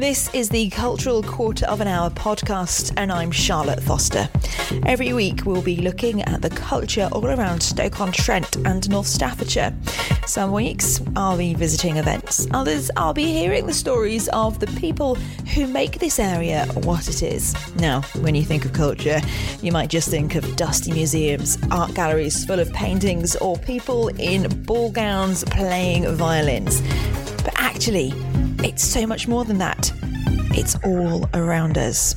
This is the Cultural Quarter of an Hour podcast, and I'm Charlotte Foster. Every week, we'll be looking at the culture all around Stoke-on-Trent and North Staffordshire. Some weeks, I'll be visiting events, others, I'll be hearing the stories of the people who make this area what it is. Now, when you think of culture, you might just think of dusty museums, art galleries full of paintings, or people in ball gowns playing violins. But actually, it's so much more than that. It's all around us.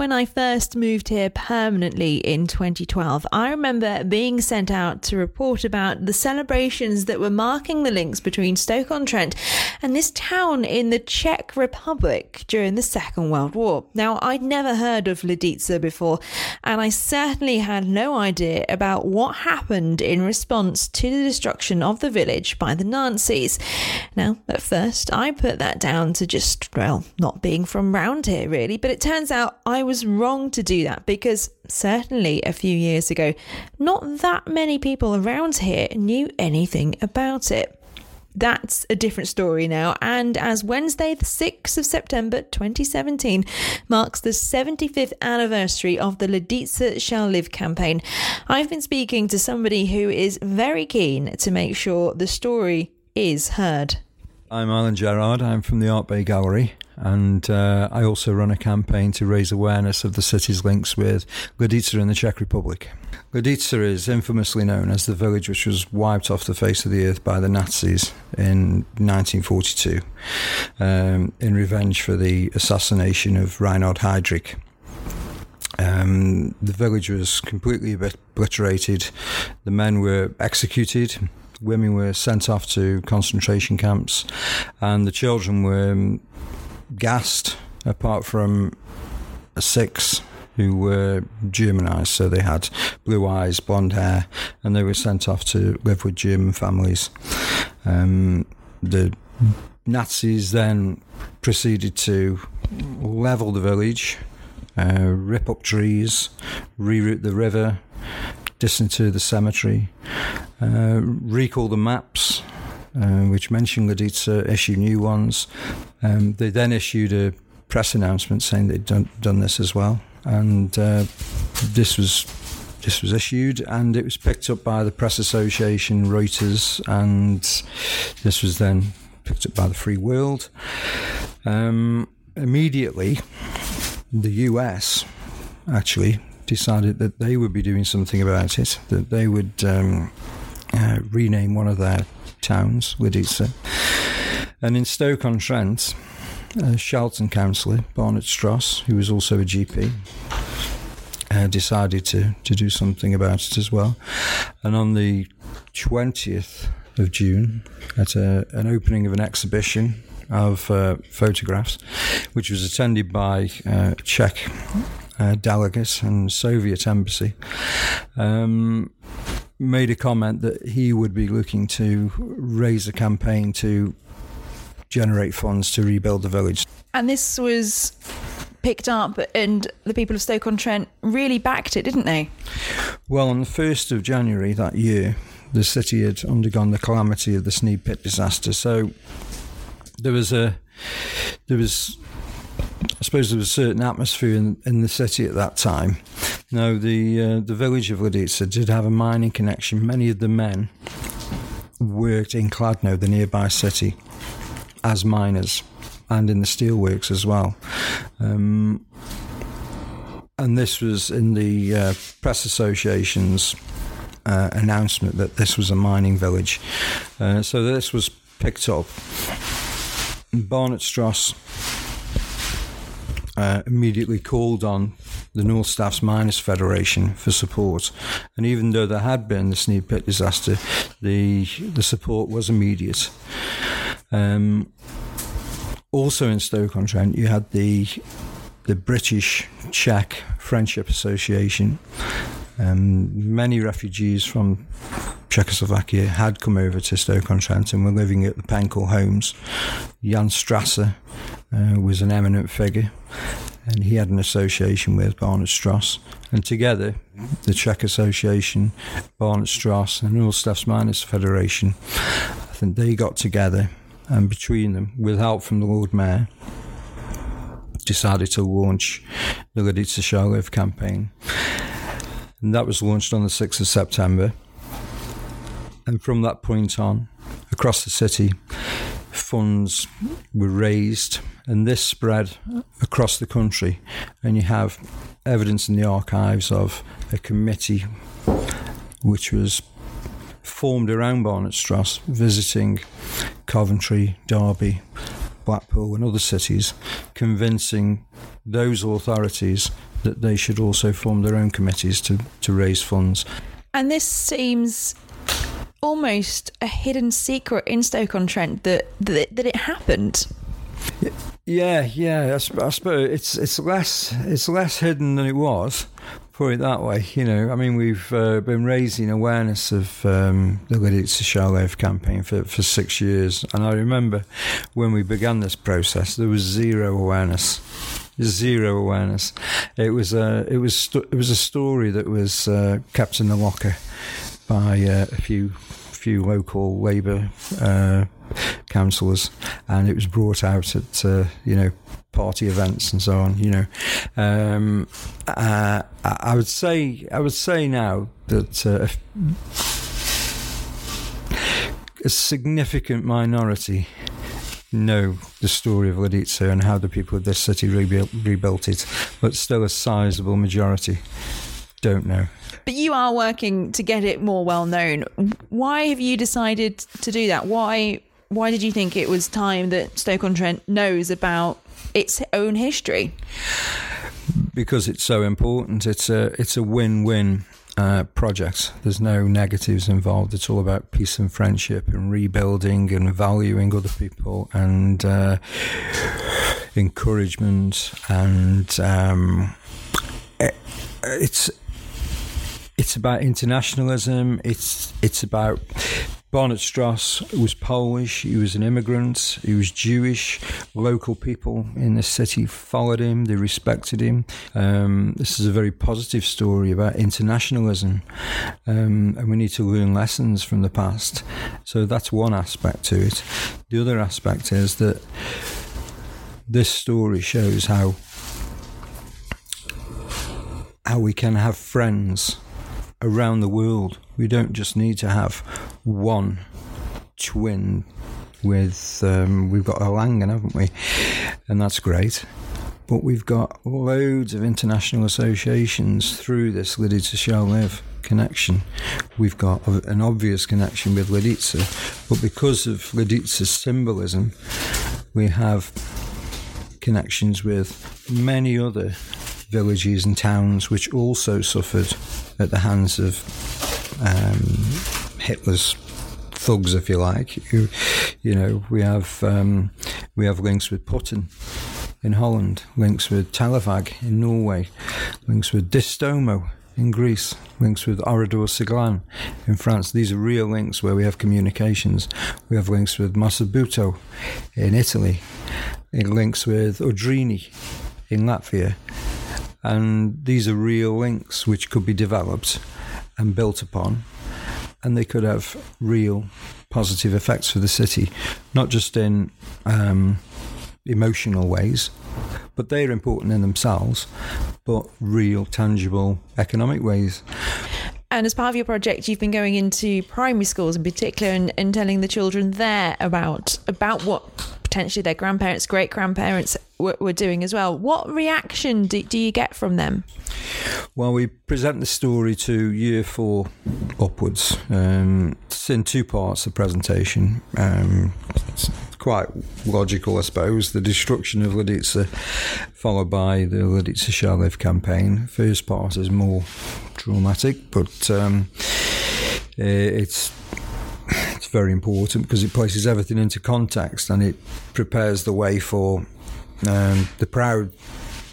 When I first moved here permanently in 2012, I remember being sent out to report about the celebrations that were marking the links between Stoke on Trent and this town in the Czech Republic during the Second World War. Now, I'd never heard of Lidice before, and I certainly had no idea about what happened in response to the destruction of the village by the Nazis. Now, at first, I put that down to just, well, not being from round here, really, but it turns out I was wrong to do that because certainly a few years ago, not that many people around here knew anything about it. That's a different story now, and as Wednesday, the 6th of September 2017, marks the 75th anniversary of the Lidice Shall Live campaign, I've been speaking to somebody who is very keen to make sure the story is heard. I'm Alan Gerard, I'm from the Art Bay Gallery and uh, I also run a campaign to raise awareness of the city's links with Lidice in the Czech Republic. Lidice is infamously known as the village which was wiped off the face of the earth by the Nazis in 1942 um, in revenge for the assassination of Reinhard Heydrich. Um, the village was completely obliterated. The men were executed. Women were sent off to concentration camps, and the children were um, gassed, apart from six who were Germanized, so they had blue eyes, blonde hair, and they were sent off to live with German families. Um, the Nazis then proceeded to level the village, uh, rip up trees, reroute the river, disinter the cemetery, uh, recall the maps uh, which mentioned Lidice, issue new ones. Um, they then issued a press announcement saying they'd done, done this as well, and uh, this was this was issued, and it was picked up by the press association, Reuters, and this was then picked up by the Free World. Um, immediately, the US actually decided that they would be doing something about it, that they would um, uh, rename one of their towns, Lidice. And in Stoke on Trent, a Shelton councillor, Barnett Stross, who was also a GP, uh, decided to, to do something about it as well. And on the 20th of June, at a, an opening of an exhibition of uh, photographs, which was attended by uh, Czech uh, delegates and Soviet embassy, um, made a comment that he would be looking to raise a campaign to generate funds to rebuild the village. And this was picked up, and the people of Stoke on Trent really backed it, didn't they? Well, on the 1st of January that year, the city had undergone the calamity of the Sneyd Pit disaster. So there was a there was I suppose there was a certain atmosphere in, in the city at that time. Now, the uh, the village of Lidice did have a mining connection. Many of the men worked in Kladno, the nearby city, as miners, and in the steelworks as well. Um, and this was in the uh, press association's uh, announcement that this was a mining village. Uh, so this was picked up. Barnett Stross uh, immediately called on the North Staffs Miners Federation for support. And even though there had been the Sneyd Pit disaster, the the support was immediate. Um, also in Stoke-on-Trent, you had the the British Czech Friendship Association. Um, many refugees from Czechoslovakia had come over to Stoke-on-Trent and were living at the Penkhull homes. Jan Strasser uh, was an eminent figure. and he had an association with Barnett Stross. And together, the Czech Association, Barnett Stross, and North Staffs Miners Federation, I think they got together and between them, with help from the Lord Mayor, decided to launch the Lidice Shall Live campaign. And that was launched on the 6th of September. And from that point on, across the city, funds were raised, and this spread across the country. And you have evidence in the archives of a committee which was formed around Barnett Stross, visiting Coventry, Derby, Blackpool, and other cities, convincing those authorities that they should also form their own committees to, to raise funds. And this seems almost a hidden secret in Stoke-on-Trent that, that that it happened. Yeah, yeah. I, suppose it's it's less it's less hidden than it was. Put it that way. You know, I mean, we've uh, been raising awareness of um, the Lidice Shall Live campaign for, for six years, and I remember when we began this process, there was zero awareness zero awareness. It was a it was it was a story that was uh, kept in the locker by uh, a few few local Labour uh, councillors, and it was brought out at uh, you know party events and so on. You know, um, uh, I would say I would say now that uh, a significant minority know the story of Lidice and how the people of this city rebuilt, rebuilt it, but still a sizable majority don't know. But you are working to get it more well known. Why have you decided to do that? Why why did you think it was time that Stoke-on-Trent knows about its own history? Because it's so important. It's a it's a win-win uh, project. There's no negatives involved. It's all about peace and friendship and rebuilding and valuing other people and uh, encouragement and um, it, it's it's about internationalism. It's it's about Barnett Stross was Polish. He was an immigrant. He was Jewish. Local people in the city followed him. They respected him. Um, this is a very positive story about internationalism, um, and we need to learn lessons from the past. So that's one aspect to it. The other aspect is that this story shows how how we can have friends around the world. We don't just need to have one twin with, um, we've got Erlangen, haven't we? And that's great. But we've got loads of international associations through this Lidice Shall Live connection. We've got an obvious connection with Lidice, but because of Lidice's symbolism, we have connections with many other villages and towns which also suffered at the hands of um, Hitler's thugs, if you like. You, you know, we have um, we have links with Putten in Holland, links with Telavåg in Norway, links with Distomo in Greece, links with Oradour-sur-Glane in France. These are real links where we have communications. We have links with Marzabotto in Italy, in links with Audriņi in Latvia, and these are real links which could be developed and built upon, and they could have real positive effects for the city, not just in um, emotional ways, but they're important in themselves, but real, tangible economic ways. And as part of your project, you've been going into primary schools in particular and, and telling the children there about about what potentially their grandparents, great grandparents were, were, doing as well. What reaction do, do, you get from them? Well, we present the story to year four upwards. Um, it's in two parts, the presentation. Um, it's quite logical, I suppose. The destruction of Lidice, followed by the Lidice Shall Live campaign. First part is more dramatic, but um, it's it's very important because it places everything into context and it prepares the way for um, the proud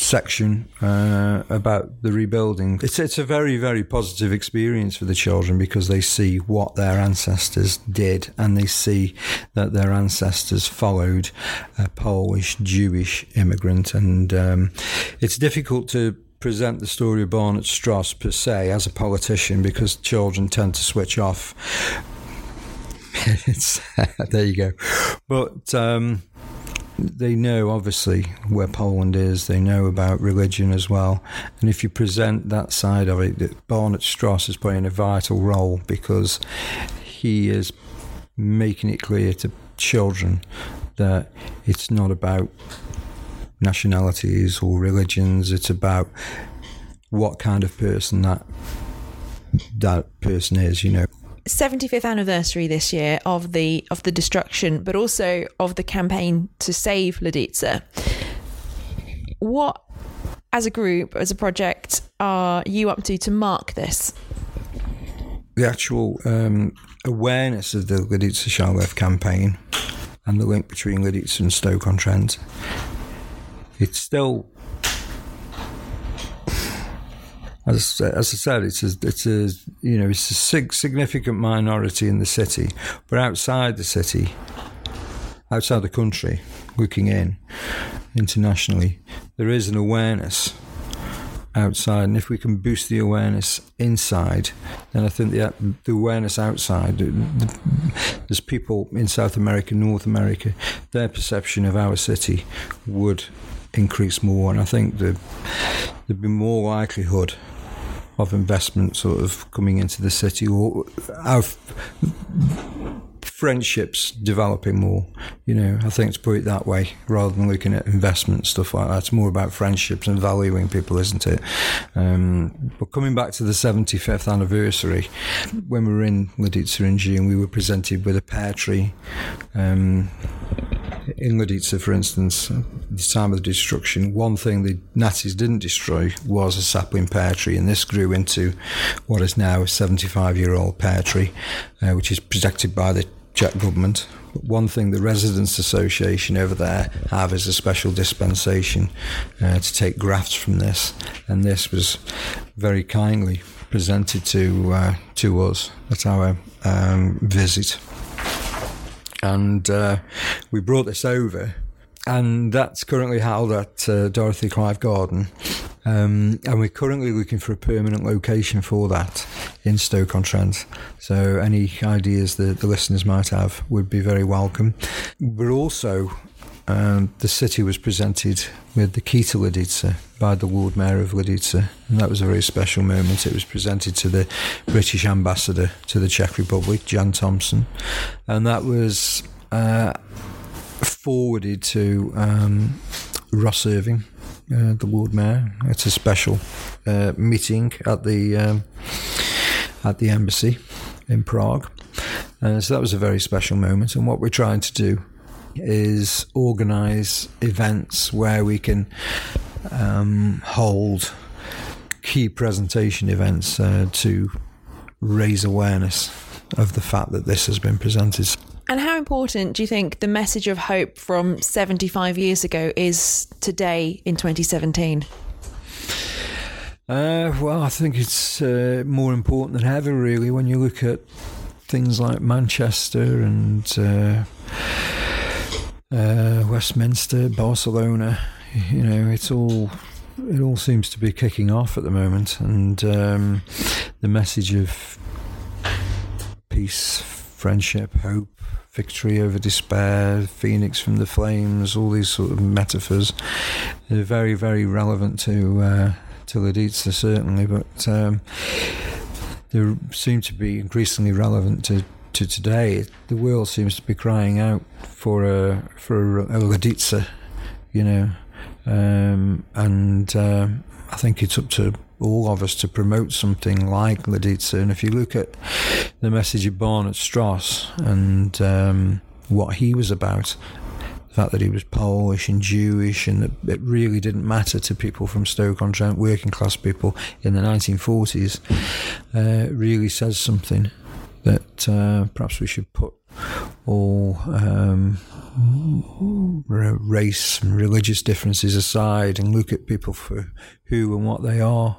section uh, about the rebuilding. It's it's a very very positive experience for the children because they see what their ancestors did and they see that their ancestors followed a Polish Jewish immigrant, and um, it's difficult to present the story of Barnett Stross per se as a politician because children tend to switch off. there you go, but. Um, they know obviously where Poland is. They know about religion as well, and if you present that side of it, that Barnett Stross is playing a vital role because he is making it clear to children that it's not about nationalities or religions. It's about what kind of person that that person is. You know. 75th anniversary this year of the of the destruction, but also of the campaign to save Lidice. What, as a group, as a project, are you up to to mark this? The actual um, awareness of the Lidice Shall campaign and the link between Lidice and Stoke-on-Trent. It's still as, as I said, it's a, it's a you know it's a sig- significant minority in the city, but outside the city, outside the country, looking in internationally, there is an awareness outside, and if we can boost the awareness inside, then I think the the awareness outside, there's people in South America, North America, their perception of our city would increase more, and I think the, there'd be more likelihood of investment sort of coming into the city or our friendships developing more. You know, I think to put it that way, rather than looking at investment stuff like that, it's more about friendships and valuing people, isn't it? Um, but coming back to the 75th anniversary, when we were in Lidice in June, we were presented with a pear tree. Um, in Lidice, for instance, at the time of the destruction, one thing the Nazis didn't destroy was a sapling pear tree, and this grew into what is now a 75 year old pear tree, uh, which is protected by the Czech government. But one thing the Residents Association over there have is a special dispensation uh, to take grafts from this, and this was very kindly presented to uh, to us at our um, visit and uh, we brought this over, and that's currently held at uh, Dorothy Clive Garden. Um, and we're currently looking for a permanent location for that in Stoke on Trent. So, any ideas that the listeners might have would be very welcome. We're also um, the city was presented with the key to Lidice by the Lord Mayor of Lidice, and that was a very special moment. It was presented to the British ambassador to the Czech Republic, Jan Thompson, and that was uh, forwarded to um, Ross Irving, uh, the Lord Mayor. It's a special uh, meeting at the um, at the embassy in Prague, and so that was a very special moment. And what we're trying to do is organise events where we can um, hold key presentation events uh, to raise awareness of the fact that this has been presented. And how important do you think the message of hope from 75 years ago is today in 2017? Uh, well, I think it's uh, more important than ever, really, when you look at things like Manchester and uh, uh, Westminster, Barcelona. You know, it's all it all seems to be kicking off at the moment, and um, the message of peace, friendship, hope, victory over despair, phoenix from the flames, all these sort of metaphors. They're very, very relevant to uh, to Lidice, certainly, but um, they seem to be increasingly relevant to to today, the world seems to be crying out for a for a, a you know, um, and uh, I think it's up to all of us to promote something like Lidice. And if you look at the message of Barnett Stross and um, what he was about, the fact that he was Polish and Jewish, and that it really didn't matter to people from Stoke-on-Trent, working class people in the 1940s, uh, really says something that uh, perhaps we should put all um, race and religious differences aside and look at people for who and what they are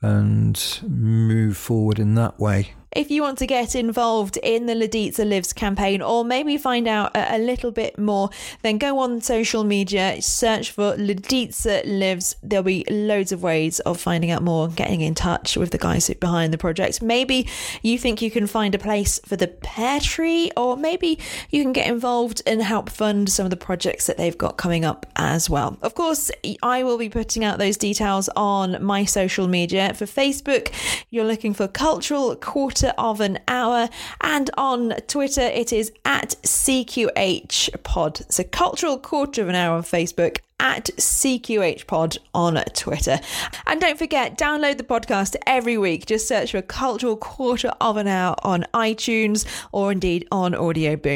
and move forward in that way. If you want to get involved in the Lidice Lives campaign or maybe find out a, little bit more, then go on social media, search for Lidice Lives. There'll be loads of ways of finding out more, getting in touch with the guys behind the project. Maybe you think you can find a place for the pear tree, or maybe you can get involved and help fund some of the projects that they've got coming up as well. Of course, I will be putting out those details on my social media. For Facebook, you're looking for Cultural Quarter quarter of an hour. And on Twitter, it is at CQH Pod. So, cultural quarter of an hour on Facebook at CQH Pod on Twitter. And don't forget, download the podcast every week. Just search for Cultural Quarter of an Hour on iTunes or indeed on Audio Boom.